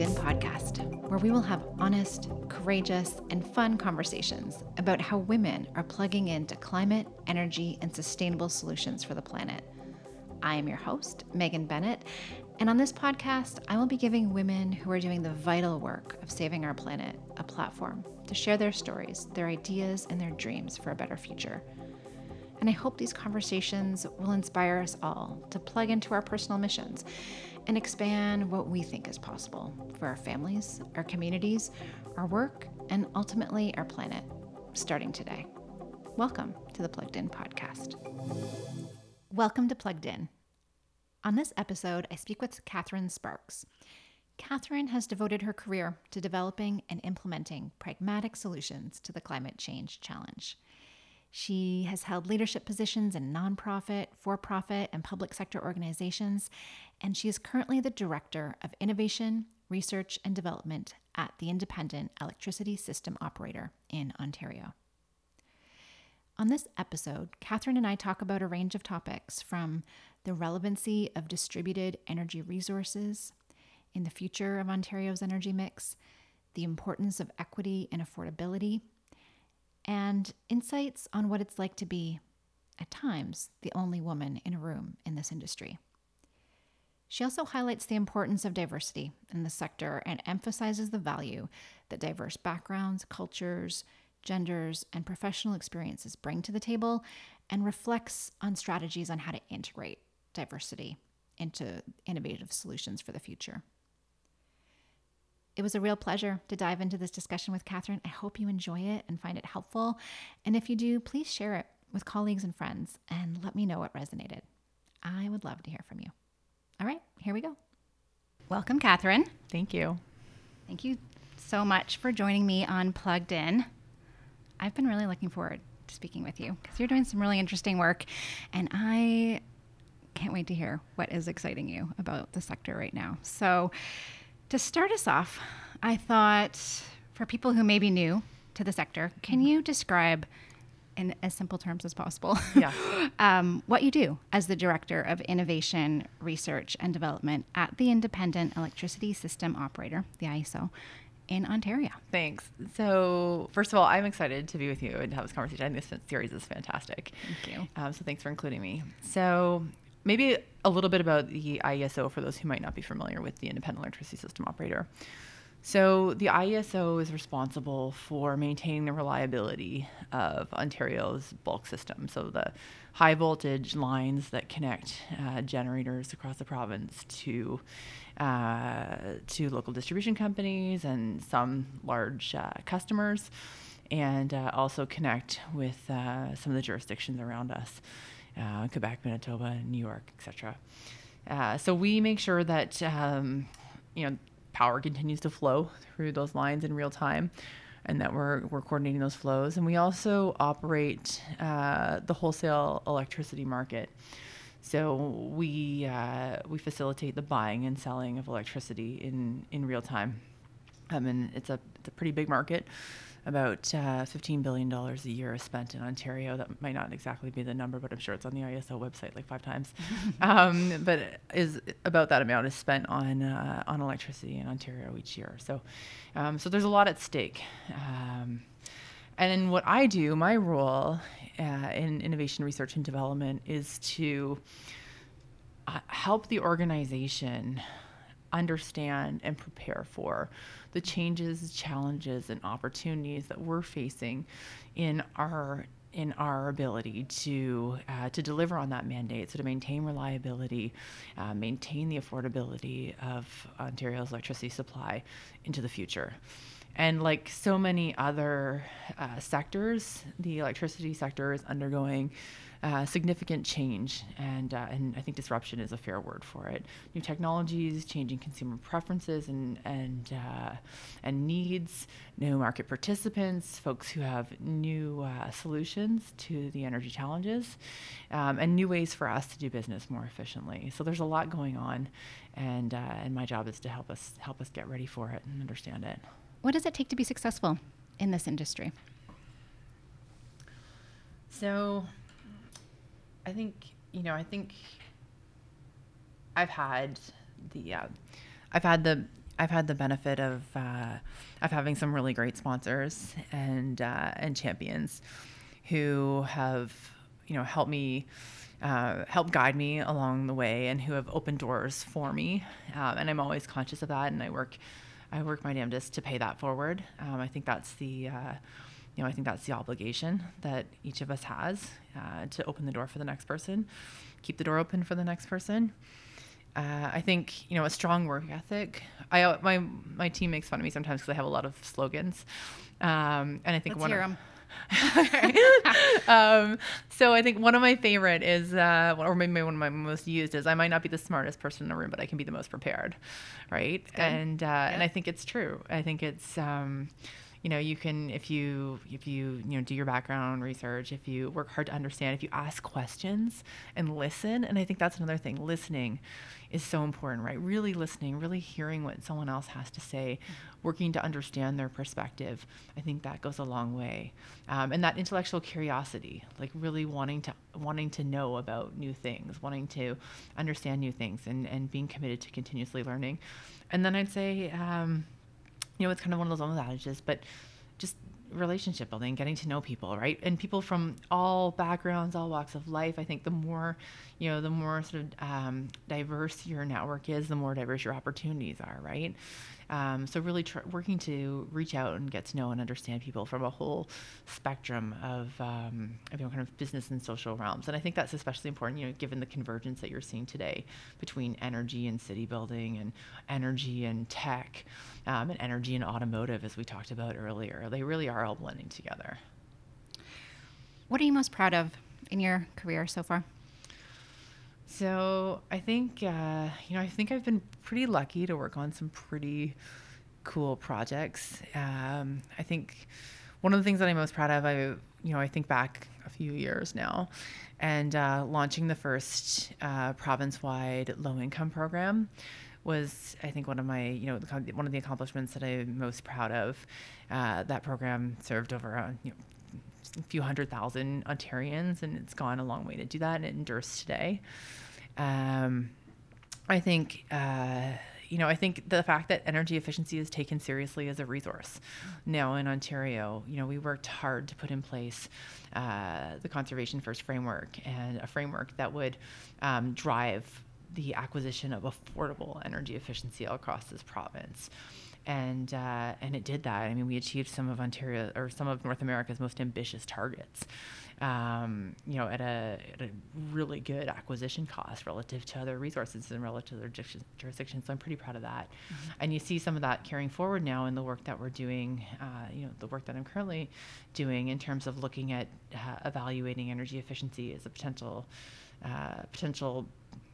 Plugged In podcast, where we will have honest, courageous, and fun conversations about how women are plugging into climate, energy, and sustainable solutions for the planet. I am your host, Megan Bennett, and on this podcast, I will be giving women who are doing the vital work of saving our planet a platform to share their stories, their ideas, and their dreams for a better future. And I hope these conversations will inspire us all to plug into our personal missions and expand what we think is possible for our families, our communities, our work, and ultimately our planet, starting today. Welcome to the Plugged In podcast. Welcome to Plugged In. On this episode, I speak with Catherine Sparks. Catherine has devoted her career to developing and implementing pragmatic solutions to the climate change challenge. She has held leadership positions in nonprofit, for profit, and public sector organizations, and she is currently the Director of Innovation, Research, and Development at the Independent Electricity System Operator in Ontario. On this episode, Catherine and I talk about a range of topics from the relevancy of distributed energy resources in the future of Ontario's energy mix, the importance of equity and affordability and insights on what it's like to be, at times, the only woman in a room in this industry. She also highlights the importance of diversity in the sector and emphasizes the value that diverse backgrounds, cultures, genders, and professional experiences bring to the table and reflects on strategies on how to integrate diversity into innovative solutions for the future. It was a real pleasure to dive into this discussion with Catherine. I hope you enjoy it and find it helpful. And if you do, please share it with colleagues and friends and let me know what resonated. I would love to hear from you. All right, here we go. Welcome, Catherine. Thank you. Thank you so much for joining me on Plugged In. I've been really looking forward to speaking with you because you're doing some really interesting work, and I can't wait to hear what is exciting you about the sector right now. So, to start us off, I thought for people who may be new to the sector, can mm-hmm. you describe in as simple terms as possible yeah. um, what you do as the Director of Innovation, Research and Development at the Independent Electricity System Operator, the ISO, in Ontario. Thanks. So, first of all, I'm excited to be with you and have this conversation. I think this series is fantastic. Thank you. Um, so, thanks for including me. So, maybe a little bit about the IESO for those who might not be familiar with the Independent Electricity System Operator. So, the IESO is responsible for maintaining the reliability of Ontario's bulk system. So, the high voltage lines that connect uh, generators across the province to uh, to local distribution companies and some large uh, customers, and uh, also connect with uh, some of the jurisdictions around us uh, Quebec, Manitoba, New York, etc. Uh, so we make sure that um, you know power continues to flow through those lines in real time, and that we're we're coordinating those flows. And we also operate uh, the wholesale electricity market. So we uh, we facilitate the buying and selling of electricity in in real time. I mean, it's a it's a pretty big market about uh, $15 billion a year is spent in Ontario. That might not exactly be the number, but I'm sure it's on the IESO website like five times. um, but is about that amount is spent on uh, on electricity in Ontario each year. So, um, so there's a lot at stake. Um, and in what I do, my role uh, in innovation research and development is to uh, help the organization understand and prepare for the changes, challenges, and opportunities that we're facing in our in our ability to uh, to deliver on that mandate, so to maintain reliability, uh, maintain the affordability of Ontario's electricity supply into the future. And like so many other uh, sectors, the electricity sector is undergoing uh, significant change, and uh, and I think disruption is a fair word for it. New technologies, changing consumer preferences and and uh, and needs, new market participants, folks who have new uh, solutions to the energy challenges, um, and new ways for us to do business more efficiently. So there's a lot going on, and uh, and my job is to help us help us get ready for it and understand it. What does it take to be successful in this industry? So I think you know. I think I've had the uh, I've had the I've had the benefit of uh, of having some really great sponsors and uh, and champions who have you know helped me uh, help guide me along the way and who have opened doors for me um, and I'm always conscious of that and I work I work my damnedest to pay that forward um, I think that's the uh, you know I think that's the obligation that each of us has uh, to open the door for the next person keep the door open for the next person uh, I think you know a strong work ethic. I uh, my my team makes fun of me sometimes because I have a lot of slogans, um, and I think Let's one hear of, 'em. um, so I think one of my favorite is, uh, or maybe one of my most used is, I might not be the smartest person in the room, but I can be the most prepared, right? And uh, and I think it's true. I think it's. Um, you know you can if you if you you know do your background research if you work hard to understand if you ask questions and listen and i think that's another thing listening is so important right? Really listening really hearing what someone else has to say working to understand their perspective i think that goes a long way. Um, and that intellectual curiosity like really wanting to wanting to know about new things wanting to understand new things and and being committed to continuously learning. And then i'd say um, you know, it's kind of one of those old adages, but just relationship building, getting to know people, right? And people from all backgrounds, all walks of life. I think the more, you know, the more sort of um, diverse your network is, the more diverse your opportunities are, right? Um, so really tr- working to reach out and get to know and understand people from a whole spectrum of, um, of you know, kind of business and social realms. And I think that's especially important, you know, given the convergence that you're seeing today between energy and city building and energy and tech um, and energy and automotive, as we talked about earlier. They really are all blending together. What are you most proud of in your career so far? So I think uh, you know I think I've been pretty lucky to work on some pretty cool projects. Um, I think one of the things that I'm most proud of, I you know I think back a few years now, and uh, launching the first uh, province-wide low-income program was I think one of my you know one of the accomplishments that I'm most proud of. Uh, that program served over uh, you know, a few hundred thousand Ontarians, and it's gone a long way to do that, and it endures today. Um, I think, uh, you know, I think the fact that energy efficiency is taken seriously as a resource now in Ontario, you know, we worked hard to put in place uh, the Conservation First framework and a framework that would um, drive the acquisition of affordable energy efficiency across this province and uh, and it did that. I mean, we achieved some of Ontario or some of North America's most ambitious targets. Um, you know, at a, at a really good acquisition cost relative to other resources and relative to other juris- jurisdictions. So I'm pretty proud of that. Mm-hmm. And you see some of that carrying forward now in the work that we're doing. Uh, you know, the work that I'm currently doing in terms of looking at uh, evaluating energy efficiency as a potential uh, potential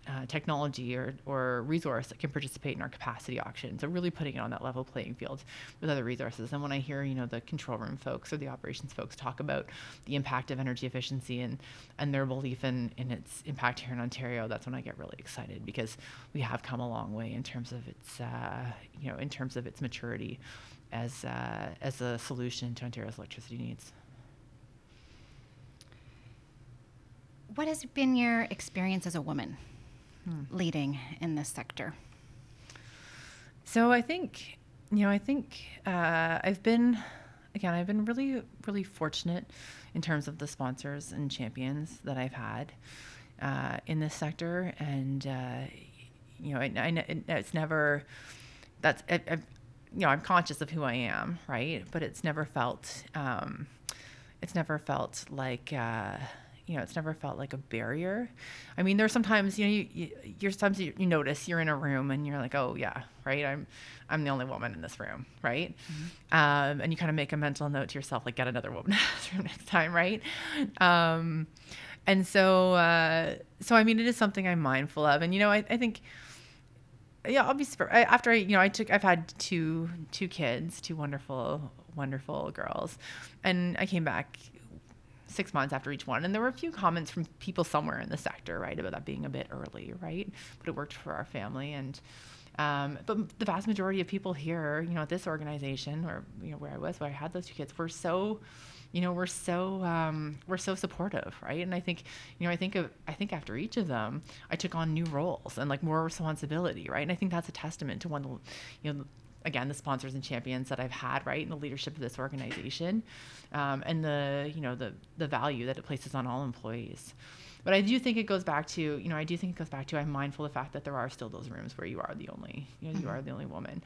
uh, technology or, or resource that can participate in our capacity auction. So really putting it on that level playing field with other resources. And when I hear, you know, the control room folks or the operations folks talk about the impact of energy efficiency and, and their belief in, in its impact here in Ontario, that's when I get really excited because we have come a long way in terms of its, uh, you know, in terms of its maturity as, uh, as a solution to Ontario's electricity needs. What has been your experience as a woman? Hmm. leading in this sector? So I think, you know, I think uh, I've been, again, I've been really, really fortunate in terms of the sponsors and champions that I've had uh, in this sector. And, uh, you know, I, I, it's never, that's, I, I, you know, I'm conscious of who I am, right? But it's never felt, um, it's never felt like, uh, you know, it's never felt like a barrier. I mean, there's sometimes, you know, you, you, you're sometimes you, you, notice you're in a room and you're like, oh yeah, right. I'm, I'm the only woman in this room. Right. Mm-hmm. Um, and you kind of make a mental note to yourself, like get another woman in this room next time. Right. Um, and so, uh, so, I mean, it is something I'm mindful of. And, you know, I, I think, yeah, obviously after I, you know, I took, I've had two, two kids, two wonderful, wonderful girls. And I came back six months after each one. And there were a few comments from people somewhere in the sector, right, about that being a bit early, right? But it worked for our family. And, um, but the vast majority of people here, you know, at this organization or, you know, where I was, where I had those two kids, were so you know we're so um, we're so supportive right and i think you know i think of i think after each of them i took on new roles and like more responsibility right and i think that's a testament to one you know again the sponsors and champions that i've had right in the leadership of this organization um, and the you know the the value that it places on all employees but I do think it goes back to, you know, I do think it goes back to I'm mindful of the fact that there are still those rooms where you are the only, you know, mm-hmm. you are the only woman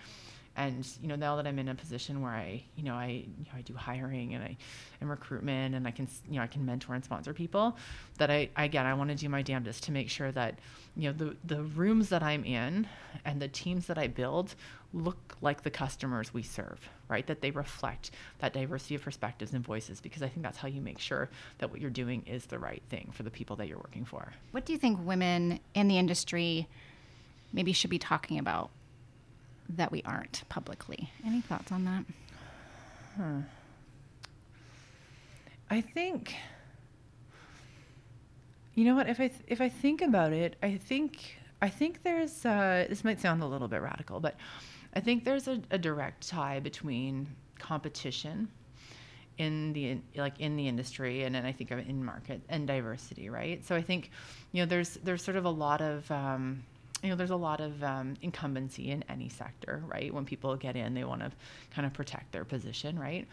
and you know now that i'm in a position where i you know i you know, i do hiring and i and recruitment and i can you know i can mentor and sponsor people that i again i want to do my damnedest to make sure that you know the the rooms that i'm in and the teams that i build look like the customers we serve right that they reflect that diversity of perspectives and voices because i think that's how you make sure that what you're doing is the right thing for the people that you're working for what do you think women in the industry maybe should be talking about that we aren't publicly. Any thoughts on that? Huh. I think you know what if I th- if I think about it, I think I think there's uh, this might sound a little bit radical, but I think there's a, a direct tie between competition in the like in the industry and then I think of in market and diversity, right? So I think you know there's there's sort of a lot of um, you know, there's a lot of um, incumbency in any sector, right? When people get in, they want to kind of protect their position, right?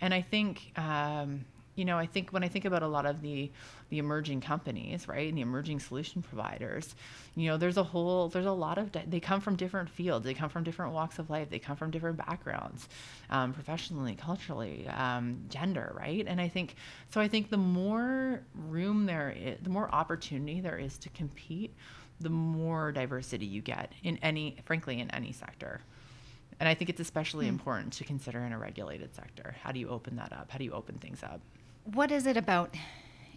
And I think, um, you know, I think when I think about a lot of the the emerging companies, right, and the emerging solution providers, you know, there's a whole, there's a lot of, they come from different fields, they come from different walks of life, they come from different backgrounds, um, professionally, culturally, um, gender, right? And I think, so I think the more room there is, the more opportunity there is to compete the more diversity you get in any, frankly, in any sector. And I think it's especially hmm. important to consider in a regulated sector. How do you open that up? How do you open things up? What is it about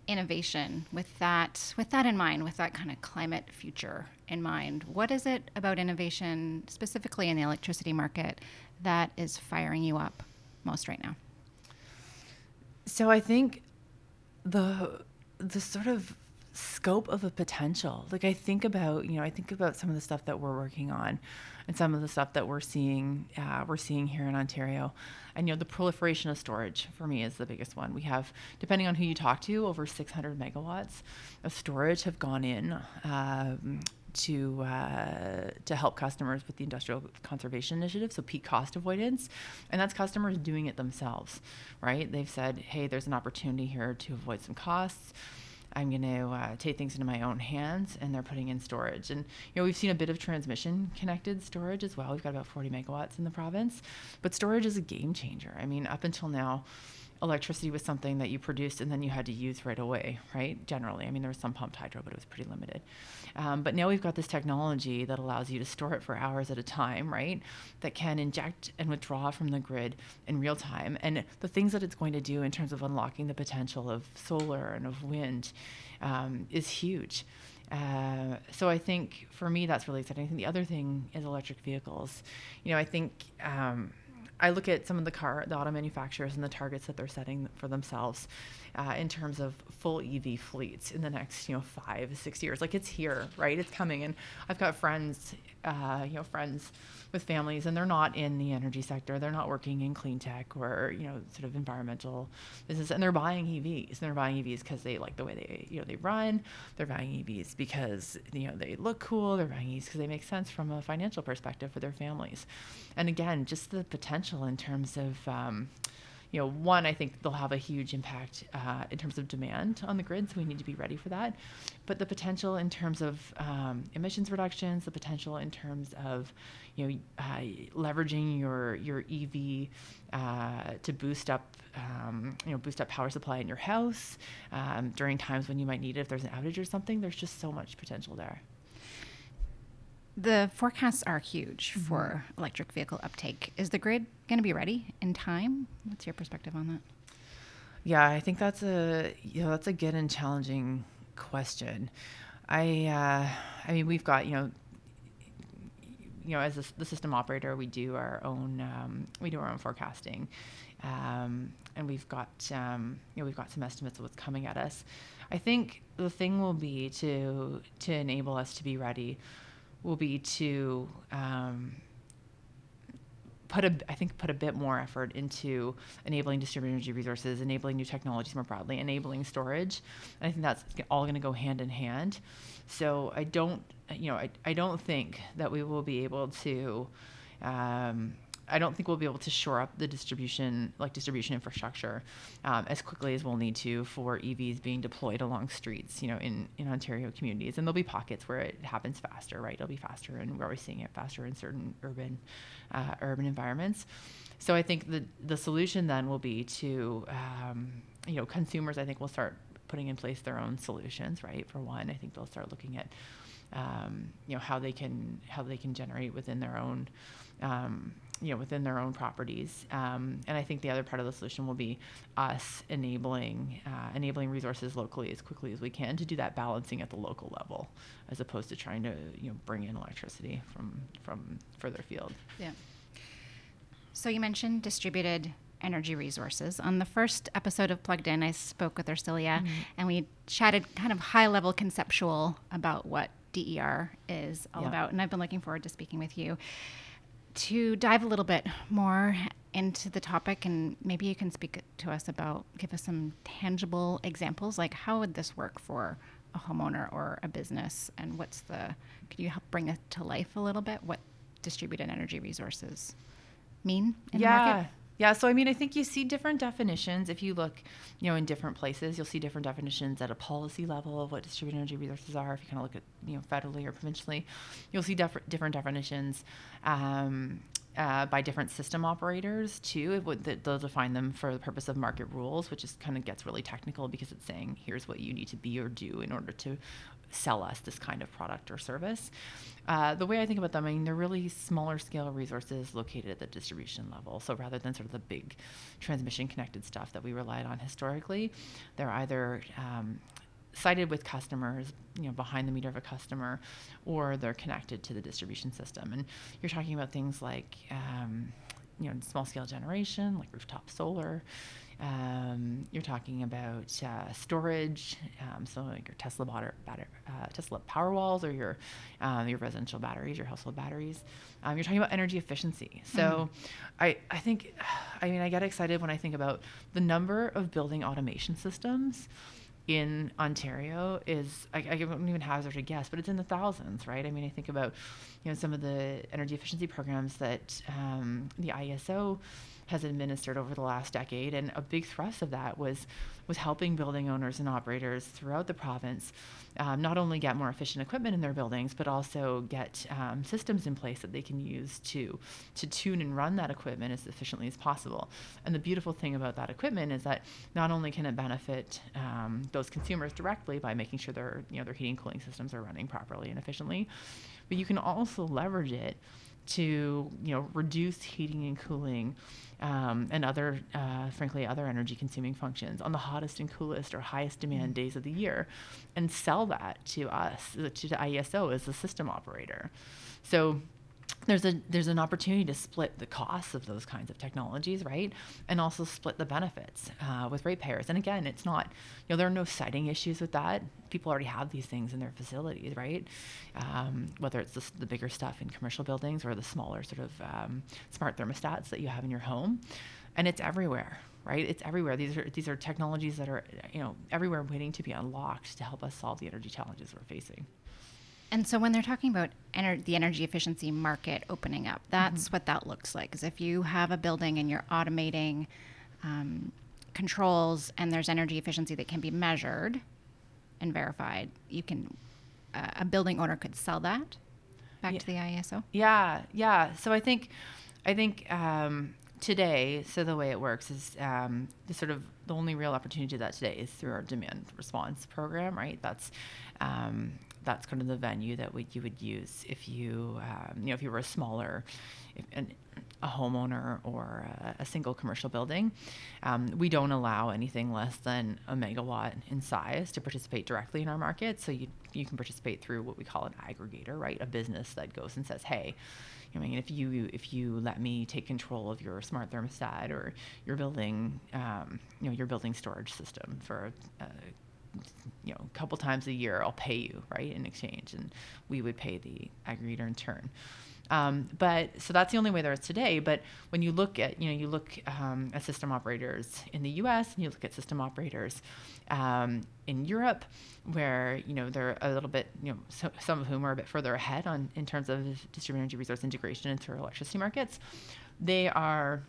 innovation with that with that in mind, with that kind of climate future in mind? What is it about innovation specifically in the electricity market that is firing you up most right now? So I think the the sort of scope of a potential. Like I think about, you know, I think about some of the stuff that we're working on, and some of the stuff that we're seeing, uh, we're seeing here in Ontario, and you know, the proliferation of storage for me is the biggest one. We have, depending on who you talk to, over 600 megawatts of storage have gone in. Um, to uh, to help customers with the industrial conservation initiative, so peak cost avoidance, and that's customers doing it themselves, right? They've said, "Hey, there's an opportunity here to avoid some costs." I'm going to uh, take things into my own hands, and they're putting in storage. And you know, we've seen a bit of transmission connected storage as well. We've got about 40 megawatts in the province, but storage is a game changer. I mean, up until now, electricity was something that you produced and then you had to use right away, right? Generally, I mean, there was some pumped hydro, but it was pretty limited. Um, but now we've got this technology that allows you to store it for hours at a time, right? That can inject and withdraw from the grid in real time. And the things that it's going to do in terms of unlocking the potential of solar and of wind um, is huge. Uh, so I think for me that's really exciting. I think the other thing is electric vehicles. You know, I think um, I look at some of the car, the auto manufacturers and the targets that they're setting for themselves uh, in terms of full EV fleets in the next, you know, five, six years. Like it's here, right? It's coming. And I've got friends, uh, you know, friends with families, and they're not in the energy sector. They're not working in clean tech or, you know, sort of environmental business. And they're buying EVs. And they're buying EVs because they like the way they, you know, they run. They're buying EVs because, you know, they look cool. They're buying EVs because they make sense from a financial perspective for their families. And again, just the potential in terms of, um, you know, one, I think they'll have a huge impact uh, in terms of demand on the grid, so we need to be ready for that. But the potential in terms of um, emissions reductions, the potential in terms of, you know, uh, leveraging your your EV uh, to boost up, um, you know, boost up power supply in your house um, during times when you might need it if there's an outage or something. There's just so much potential there. The forecasts are huge mm-hmm. for electric vehicle uptake. Is the grid going to be ready in time? What's your perspective on that? Yeah, I think that's a you know that's a good and challenging question. I uh, I mean we've got you know you know as a, the system operator we do our own um, we do our own forecasting um, and we've got um, you know we've got some estimates of what's coming at us. I think the thing will be to to enable us to be ready will be to um, put a I think put a bit more effort into enabling distributed energy resources, enabling new technologies more broadly, enabling storage. And I think that's all going to go hand in hand. So I don't you know I, I don't think that we will be able to um, I don't think we'll be able to shore up the distribution, like distribution infrastructure, um, as quickly as we'll need to for EVs being deployed along streets, you know, in, in Ontario communities. And there'll be pockets where it happens faster, right? It'll be faster, and we're always seeing it faster in certain urban, uh, urban environments. So I think the the solution then will be to, um, you know, consumers. I think will start putting in place their own solutions, right? For one, I think they'll start looking at, um, you know, how they can how they can generate within their own um, you know within their own properties um, and i think the other part of the solution will be us enabling uh, enabling resources locally as quickly as we can to do that balancing at the local level as opposed to trying to you know bring in electricity from from further field yeah so you mentioned distributed energy resources. On the first episode of Plugged In, I spoke with Ursilia mm-hmm. and we chatted kind of high level conceptual about what DER is all yeah. about. And I've been looking forward to speaking with you to dive a little bit more into the topic and maybe you can speak to us about give us some tangible examples like how would this work for a homeowner or a business? And what's the could you help bring it to life a little bit? What distributed energy resources mean in yeah. the market yeah, so I mean, I think you see different definitions. If you look, you know, in different places, you'll see different definitions at a policy level of what distributed energy resources are. If you kind of look at, you know, federally or provincially, you'll see def- different definitions um, uh, by different system operators too. Would, they'll define them for the purpose of market rules, which is kind of gets really technical because it's saying here's what you need to be or do in order to sell us this kind of product or service. Uh, the way I think about them, I mean, they're really smaller scale resources located at the distribution level. So rather than sort of the big transmission connected stuff that we relied on historically, they're either um, sited with customers, you know, behind the meter of a customer, or they're connected to the distribution system. And you're talking about things like, um, you know, small scale generation, like rooftop solar. Um, you're talking about uh, storage, um, so like your Tesla batter, batter, uh, Tesla Powerwalls or your um, your residential batteries, your household batteries. Um, you're talking about energy efficiency. So, mm. I I think, I mean, I get excited when I think about the number of building automation systems in Ontario is I, I don't even hazard a guess, but it's in the thousands, right? I mean, I think about you know some of the energy efficiency programs that um, the ISO has administered over the last decade. And a big thrust of that was was helping building owners and operators throughout the province um, not only get more efficient equipment in their buildings, but also get um, systems in place that they can use to to tune and run that equipment as efficiently as possible. And the beautiful thing about that equipment is that not only can it benefit um, those consumers directly by making sure their you know their heating cooling systems are running properly and efficiently, but you can also leverage it to you know reduce heating and cooling um, and other uh, frankly other energy consuming functions on the hottest and coolest or highest demand mm-hmm. days of the year and sell that to us to the IESO as a system operator so there's a there's an opportunity to split the costs of those kinds of technologies, right? And also split the benefits uh, with ratepayers. And again, it's not you know there are no siting issues with that. People already have these things in their facilities, right? Um, whether it's the, the, bigger stuff in commercial buildings or the smaller sort of um, smart thermostats that you have in your home, and it's everywhere, right? It's everywhere. These are these are technologies that are you know everywhere, waiting to be unlocked to help us solve the energy challenges we're facing. And so when they're talking about ener- the energy efficiency market opening up, that's mm-hmm. what that looks like. Is if you have a building and you're automating um, controls and there's energy efficiency that can be measured and verified, you can uh, a building owner could sell that back yeah. to the IESO. Yeah, yeah. So I think I think um, today, so the way it works is um, the sort of the only real opportunity to that today is through our demand response program, right? That's um, that's kind of the venue that we, you would use if you, um, you know, if you were a smaller, an, a homeowner or a, a single commercial building. Um, we don't allow anything less than a megawatt in size to participate directly in our market. So you you can participate through what we call an aggregator, right? A business that goes and says, hey. I mean, if you if you let me take control of your smart thermostat or your building, um, you know, your building storage system for you know, a couple times a year, I'll pay you, right, in exchange. And we would pay the aggregator in turn. Um, but so that's the only way there is today. But when you look at, you know, you look um, at system operators in the U.S. and you look at system operators um, in Europe, where you know they're a little bit, you know, so, some of whom are a bit further ahead on in terms of distributed energy resource integration into electricity markets. They are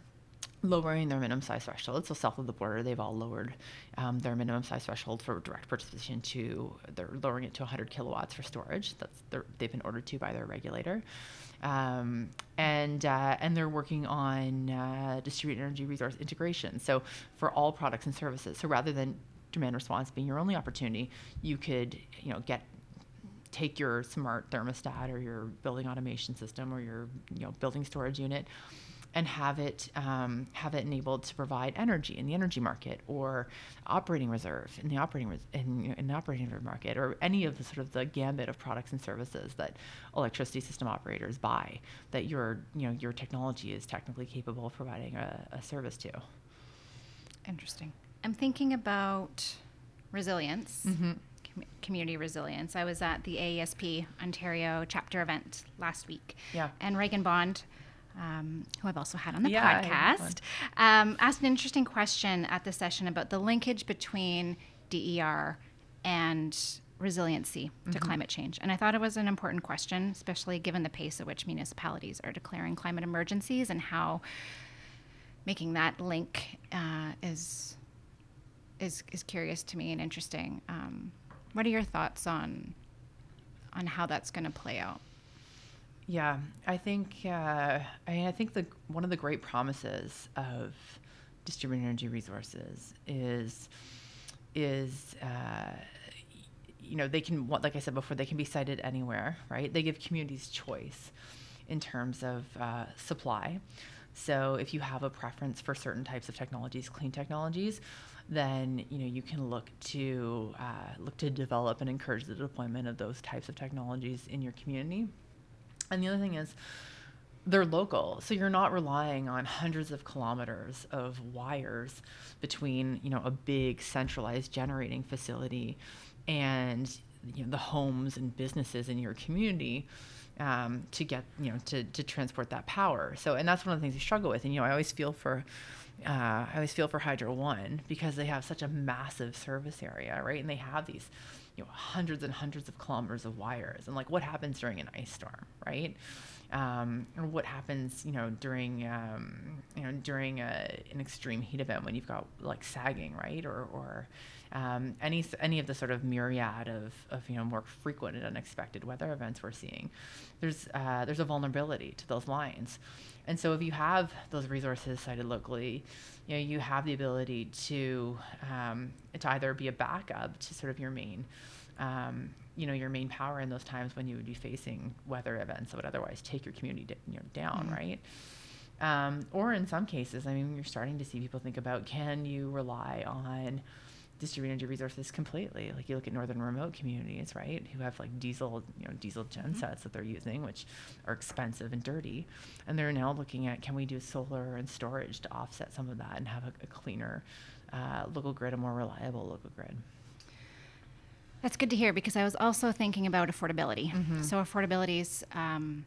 lowering their minimum size threshold. So south of the border, they've all lowered um, their minimum size threshold for direct participation to they're lowering it to 100 kilowatts for storage. That's they've been ordered to by their regulator, um, and uh, and they're working on uh, distributed energy resource integration. So for all products and services. So rather than demand response being your only opportunity, you could you know get take your smart thermostat or your building automation system or your you know building storage unit and have it um, have it enabled to provide energy in the energy market or operating reserve in the operating res- in, in the operating reserve market or any of the sort of the gambit of products and services that electricity system operators buy that your you know your technology is technically capable of providing a, a service to. Interesting. I'm thinking about resilience. Mm-hmm. Community resilience. I was at the AESP Ontario chapter event last week. Yeah. And Reagan Bond um, who I've also had on the yeah, podcast, um, asked an interesting question at the session about the linkage between DER and resiliency to mm-hmm. climate change. And I thought it was an important question, especially given the pace at which municipalities are declaring climate emergencies and how making that link uh, is, is is curious to me and interesting. Um, what are your thoughts on on how that's going to play out? Yeah, I think uh, I, mean, I think the one of the great promises of distributed energy resources is is uh, you know they can like I said before they can be sited anywhere, right? They give communities choice in terms of uh, supply. So if you have a preference for certain types of technologies, clean technologies, then you know you can look to uh, look to develop and encourage the deployment of those types of technologies in your community. And the other thing is, they're local, so you're not relying on hundreds of kilometers of wires between you know a big centralized generating facility and you know, the homes and businesses in your community um, to get you know to, to transport that power. So and that's one of the things we struggle with. And you know I always feel for uh, I always feel for Hydro One because they have such a massive service area, right? And they have these you know hundreds and hundreds of kilometers of wires and like what happens during an ice storm right? Um, or what happens you know during um, you know during a, an extreme heat event when you've got like sagging right? Or or um, any any of the sort of myriad of, of you know more frequent and unexpected weather events we're seeing there's uh, there's a vulnerability to those lines and so if you have those resources sited locally you know you have the ability to um, to either be a backup to sort of your main um, you know your main power in those times when you would be facing weather events that would otherwise take your community you know, down mm-hmm. right um, or in some cases i mean you're starting to see people think about can you rely on distributed energy resources completely. Like you look at northern remote communities, right, who have like diesel, you know, diesel gen mm-hmm. sets that they're using, which are expensive and dirty, and they're now looking at can we do solar and storage to offset some of that and have a, a cleaner uh, local grid, a more reliable local grid. That's good to hear because I was also thinking about affordability. Mm-hmm. So affordability is um,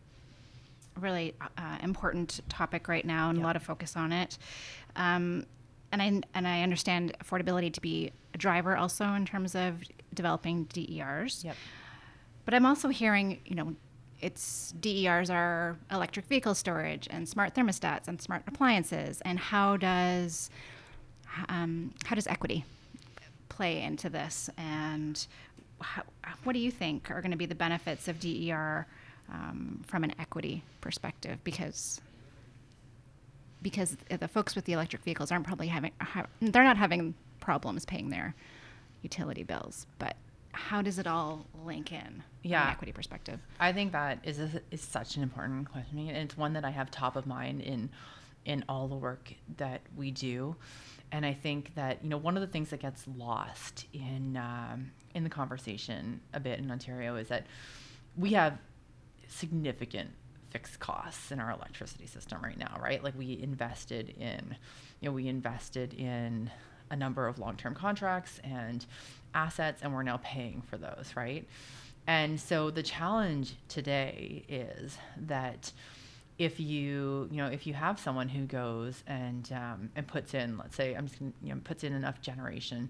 a really uh, important topic right now, and yep. a lot of focus on it. Um, and I and I understand affordability to be a driver also in terms of developing DERs. Yep. But I'm also hearing, you know, it's DERs are electric vehicle storage and smart thermostats and smart appliances. And how does um, how does equity play into this? And how, what do you think are going to be the benefits of DER um, from an equity perspective? Because because the folks with the electric vehicles aren't probably having they're not having problems paying their utility bills but how does it all link in yeah from an equity perspective? I think that is a, is such an important question. And it's one that i have top of mind in in all the work that we do. And i think that you know one of the things that gets lost in um, in the conversation a bit in ontario is that we have significant fixed costs in our electricity system right now, right? Like we invested in, you know, we invested in a number of long-term contracts and assets and we're now paying for those right and so the challenge today is that if you you know if you have someone who goes and um, and puts in let's say I'm just gonna, you know puts in enough generation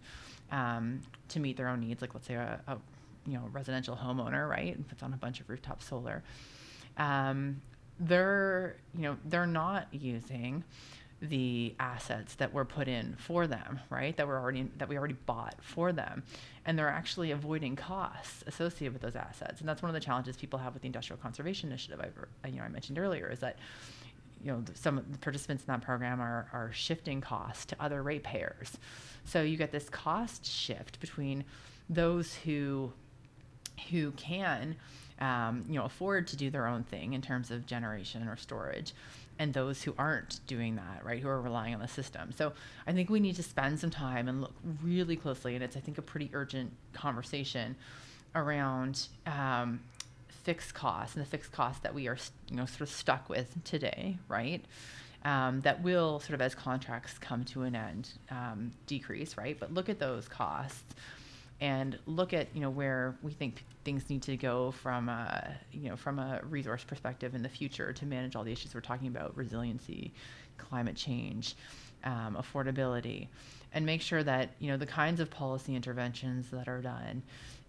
um, to meet their own needs like let's say a, a you know residential homeowner right and puts on a bunch of rooftop solar um, they're you know they're not using the assets that were put in for them, right? That were already that we already bought for them, and they're actually avoiding costs associated with those assets. And that's one of the challenges people have with the industrial conservation initiative. I you know I mentioned earlier is that you know some of the participants in that program are are shifting costs to other ratepayers, so you get this cost shift between those who who can um, you know afford to do their own thing in terms of generation or storage and those who aren't doing that, right, who are relying on the system. So I think we need to spend some time and look really closely, and it's I think a pretty urgent conversation around um, fixed costs and the fixed costs that we are you know sort of stuck with today, right? Um, that will sort of as contracts come to an end um, decrease, right? But look at those costs and look at you know where we think things need to go from a you know from a resource perspective in the future to manage all the issues we're talking about resiliency climate change um, affordability and make sure that you know the kinds of policy interventions that are done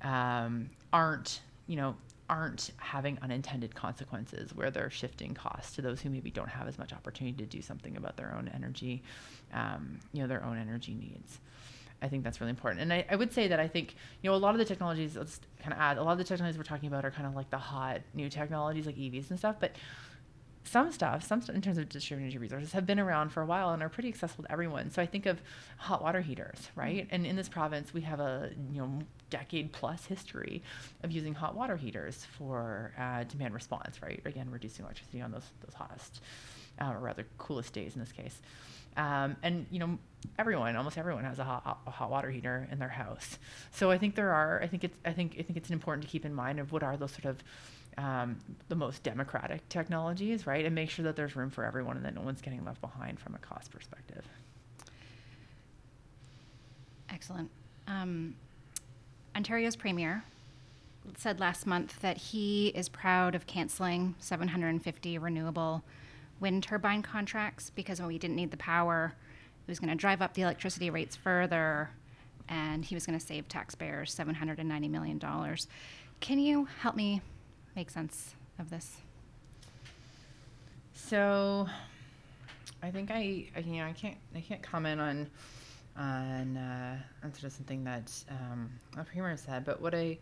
um, aren't you know aren't having unintended consequences where they're shifting costs to those who maybe don't have as much opportunity to do something about their own energy um, you know their own energy needs I think that's really important. And I, I would say that I think, you know, a lot of the technologies, let's kind of add, a lot of the technologies we're talking about are kind of like the hot new technologies like EVs and stuff. But some stuff, some st- in terms of distributed energy resources, have been around for a while and are pretty accessible to everyone. So I think of hot water heaters, right? And in this province, we have a you know decade plus history of using hot water heaters for uh, demand response, right? Again, reducing electricity on those those hottest, uh, or rather coolest days in this case. Um, and you know, everyone, almost everyone, has a hot, a hot water heater in their house. So I think there are. I think it's. I think. I think it's important to keep in mind of what are those sort of um, the most democratic technologies, right? And make sure that there's room for everyone, and that no one's getting left behind from a cost perspective. Excellent. Um, Ontario's premier said last month that he is proud of canceling 750 renewable wind turbine contracts because when we didn't need the power, it was going to drive up the electricity rates further and he was going to save taxpayers $790 million. Can you help me make sense of this? So, I think I, I you know I can't I can't comment on on uh, on sort of something that um, premier said, but what I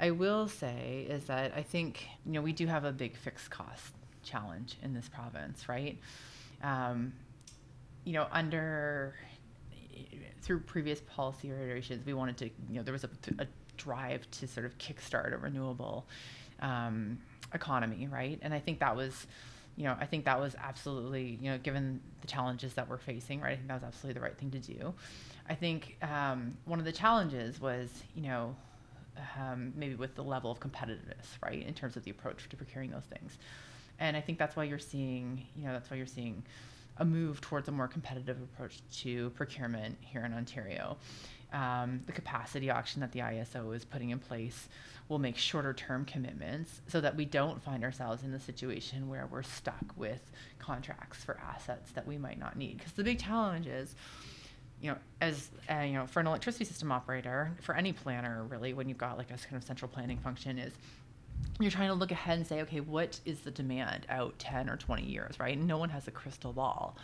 I will say is that I think you know we do have a big fixed cost challenge in this province, right? Um, you know, under through previous policy iterations, we wanted to, you know, there was a, a drive to sort of kickstart a renewable um, economy, right? And I think that was, you know, I think that was absolutely, you know, given the challenges that we're facing, right? I think that was absolutely the right thing to do. I think um, one of the challenges was, you know, um, maybe with the level of competitiveness, right, in terms of the approach to procuring those things and I think that's why you're seeing, you know, that's why you're seeing a move towards a more competitive approach to procurement here in Ontario. Um, the capacity auction that the ISO is putting in place will make shorter term commitments so that we don't find ourselves in the situation where we're stuck with contracts for assets that we might not need. Because the big challenge is, you know, as uh, you know, for an electricity system operator, for any planner really, when you've got like a kind of central planning function, is you're trying to look ahead and say, okay, what is the demand out 10 or 20 years, right? No one has a crystal ball.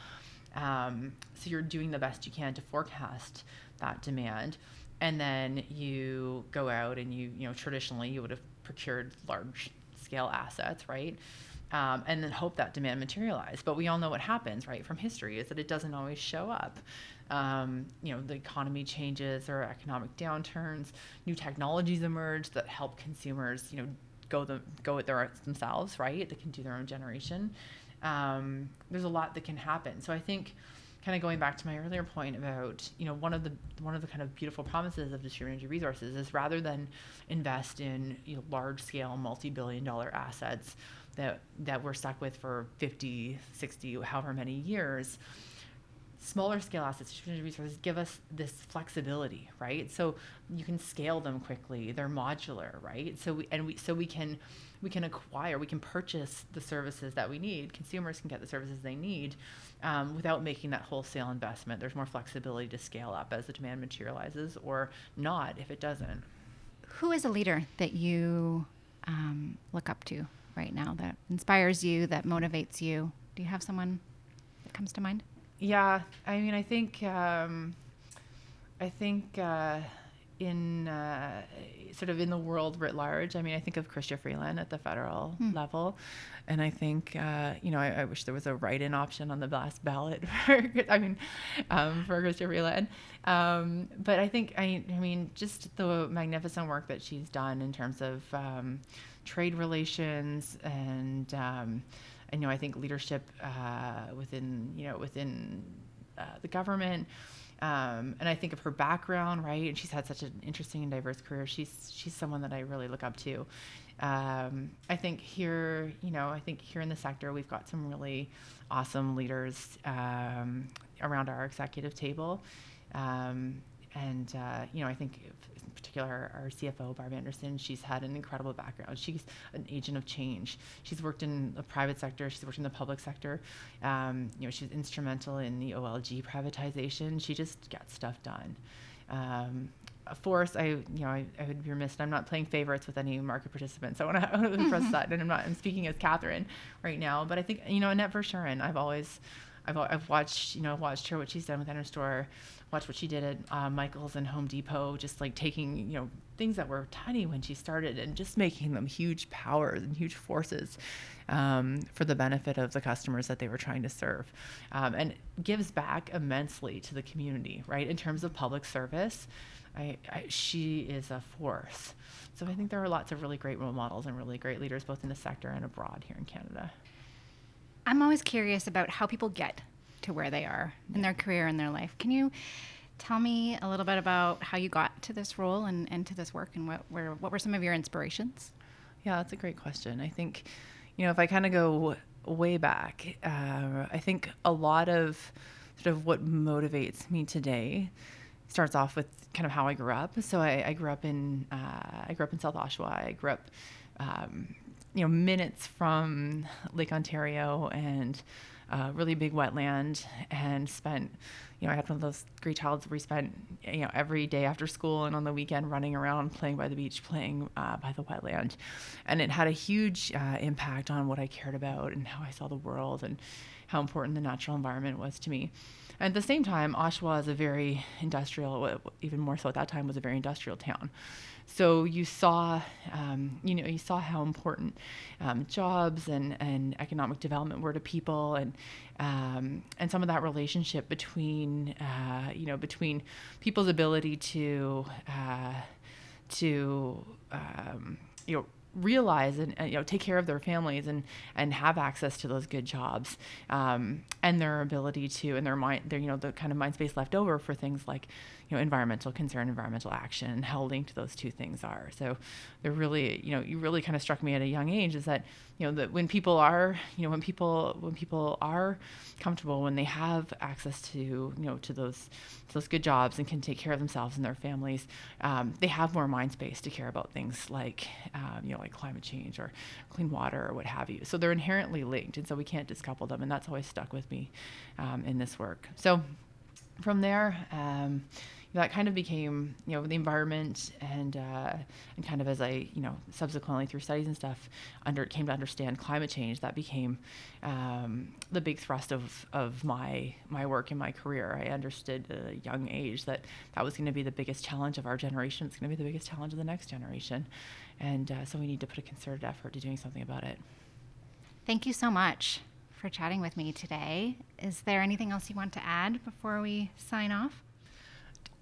Um, so you're doing the best you can to forecast that demand. And then you go out and you, you know, traditionally you would have procured large scale assets, right? Um, and then hope that demand materialized. But we all know what happens, right, from history, is that it doesn't always show up. Um, you know, the economy changes or economic downturns, new technologies emerge that help consumers, you know, go the go at their themselves, right? They can do their own generation. Um, there's a lot that can happen. So I think, kind of going back to my earlier point about you know one of the one of the kind of beautiful promises of distributed energy resources is rather than invest in you know, large scale multi-billion dollar assets that that we're stuck with for 50 60 however many years smaller scale assets, distributed resources give us this flexibility, right? So you can scale them quickly. They're modular, right? So we and we so we can we can acquire, we can purchase the services that we need. Consumers can get the services they need um, without making that wholesale investment. There's more flexibility to scale up as the demand materializes, or not if it doesn't. Who is a leader that you um, look up to right now that inspires you, that motivates you? Do you have someone that comes to mind? Yeah, I mean, I think, um, I think uh, in uh, sort of in the world writ large, I mean, I think of Chrystia Freeland at the federal hmm. level, and I think, uh, you know, I, I, wish there was a write-in option on the last ballot. For, I mean, um, for Chrystia Freeland, um, but I think, I, I mean, just the magnificent work that she's done in terms of um, trade relations and um, you know, I think leadership uh, within, you know, within uh, the government. Um, and I think of her background, right? And she's had such an interesting and diverse career. She's she's someone that I really look up to. Um, I think here, you know, I think here in the sector, we've got some really awesome leaders um, around our executive table. Um, and uh, you know, I think in particular our CFO Barb Anderson, she's had an incredible background. She's an agent of change. She's worked in the private sector. She's worked in the public sector. Um, you know, she's instrumental in the OLG privatization. She just gets stuff done. Um, force, I you know I, I, would be remiss. I'm not playing favorites with any market participants. I want to impress that, and I'm not. I'm speaking as Catherine right now, but I think you know Annette Verschuren. I've always, I've, I've watched you know watched her what she's done with NRStor watch what she did at uh, Michael's and Home Depot, just like taking, you know, things that were tiny when she started and just making them huge powers and huge forces um, for the benefit of the customers that they were trying to serve. Um, and gives back immensely to the community, right? In terms of public service, I, I, she is a force. So I think there are lots of really great role models and really great leaders, both in the sector and abroad here in Canada. I'm always curious about how people get to where they are in their career and their life. Can you tell me a little bit about how you got to this role and, and to this work and what were, what were some of your inspirations? Yeah, that's a great question. I think, you know, if I kind of go way back, uh, I think a lot of sort of what motivates me today starts off with kind of how I grew up. So I, I grew up in uh, I grew up in South Oshawa. I grew up, um, you know, minutes from Lake Ontario and uh, really big wetland and spent, you know, I had one of those great childhoods where we spent, you know, every day after school and on the weekend running around, playing by the beach, playing uh, by the wetland. And it had a huge uh, impact on what I cared about and how I saw the world and how important the natural environment was to me. And at the same time, Oshawa is a very industrial, even more so at that time, was a very industrial town. So you saw, um, you know, you saw how important um, jobs and, and economic development were to people, and um, and some of that relationship between, uh, you know, between people's ability to uh, to um, you know realize and, you know take care of their families and and have access to those good jobs um, and their ability to and their mind their you know the kind of mind space left over for things like you know environmental concern environmental action and how linked those two things are. So they're really you know you really kind of struck me at a young age is that you know that when people are you know when people when people are comfortable when they have access to you know to those to those good jobs and can take care of themselves and their families um, they have more mind space to care about things like um, you know like climate change or clean water or what have you. So they're inherently linked and so we can't discouple them and that's always stuck with me um, in this work. So from there um, that kind of became you know the environment and uh, and kind of as I you know subsequently through studies and stuff under came to understand climate change that became um, the big thrust of of my my work in my career. I understood at a young age that that was going to be the biggest challenge of our generation. It's going to be the biggest challenge of the next generation, and uh, so we need to put a concerted effort to doing something about it. Thank you so much for chatting with me today. Is there anything else you want to add before we sign off?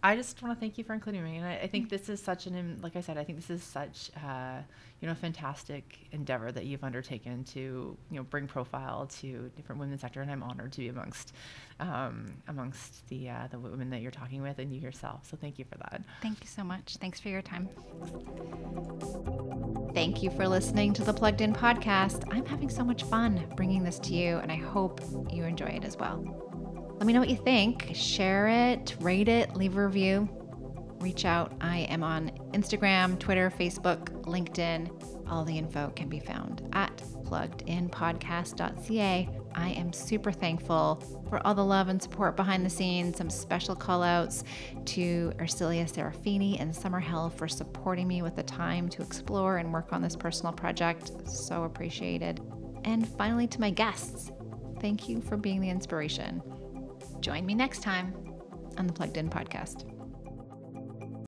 I just want to thank you for including me, and I, I, think this is such an, like I said, I think this is such, uh, you know, fantastic endeavor that you've undertaken to, you know, bring profile to different women's sector, and I'm honored to be amongst, um, amongst the uh, the women that you're talking with and you yourself. So thank you for that. Thank you so much. Thanks for your time. Thank you for listening to the Plugged In podcast. I'm having so much fun bringing this to you, and I hope you enjoy it as well. Let me know what you think. Share it, rate it, leave a review. Reach out. I am on Instagram, Twitter, Facebook, LinkedIn. All the info can be found at pluggedinpodcast.ca. I am super thankful for all the love and support behind the scenes. Some special call outs to Arcelia Serafini and Summerhill for supporting me with the time to explore and work on this personal project. So appreciated. And finally, to my guests, thank you for being the inspiration. Join me next time on the Plugged In Podcast.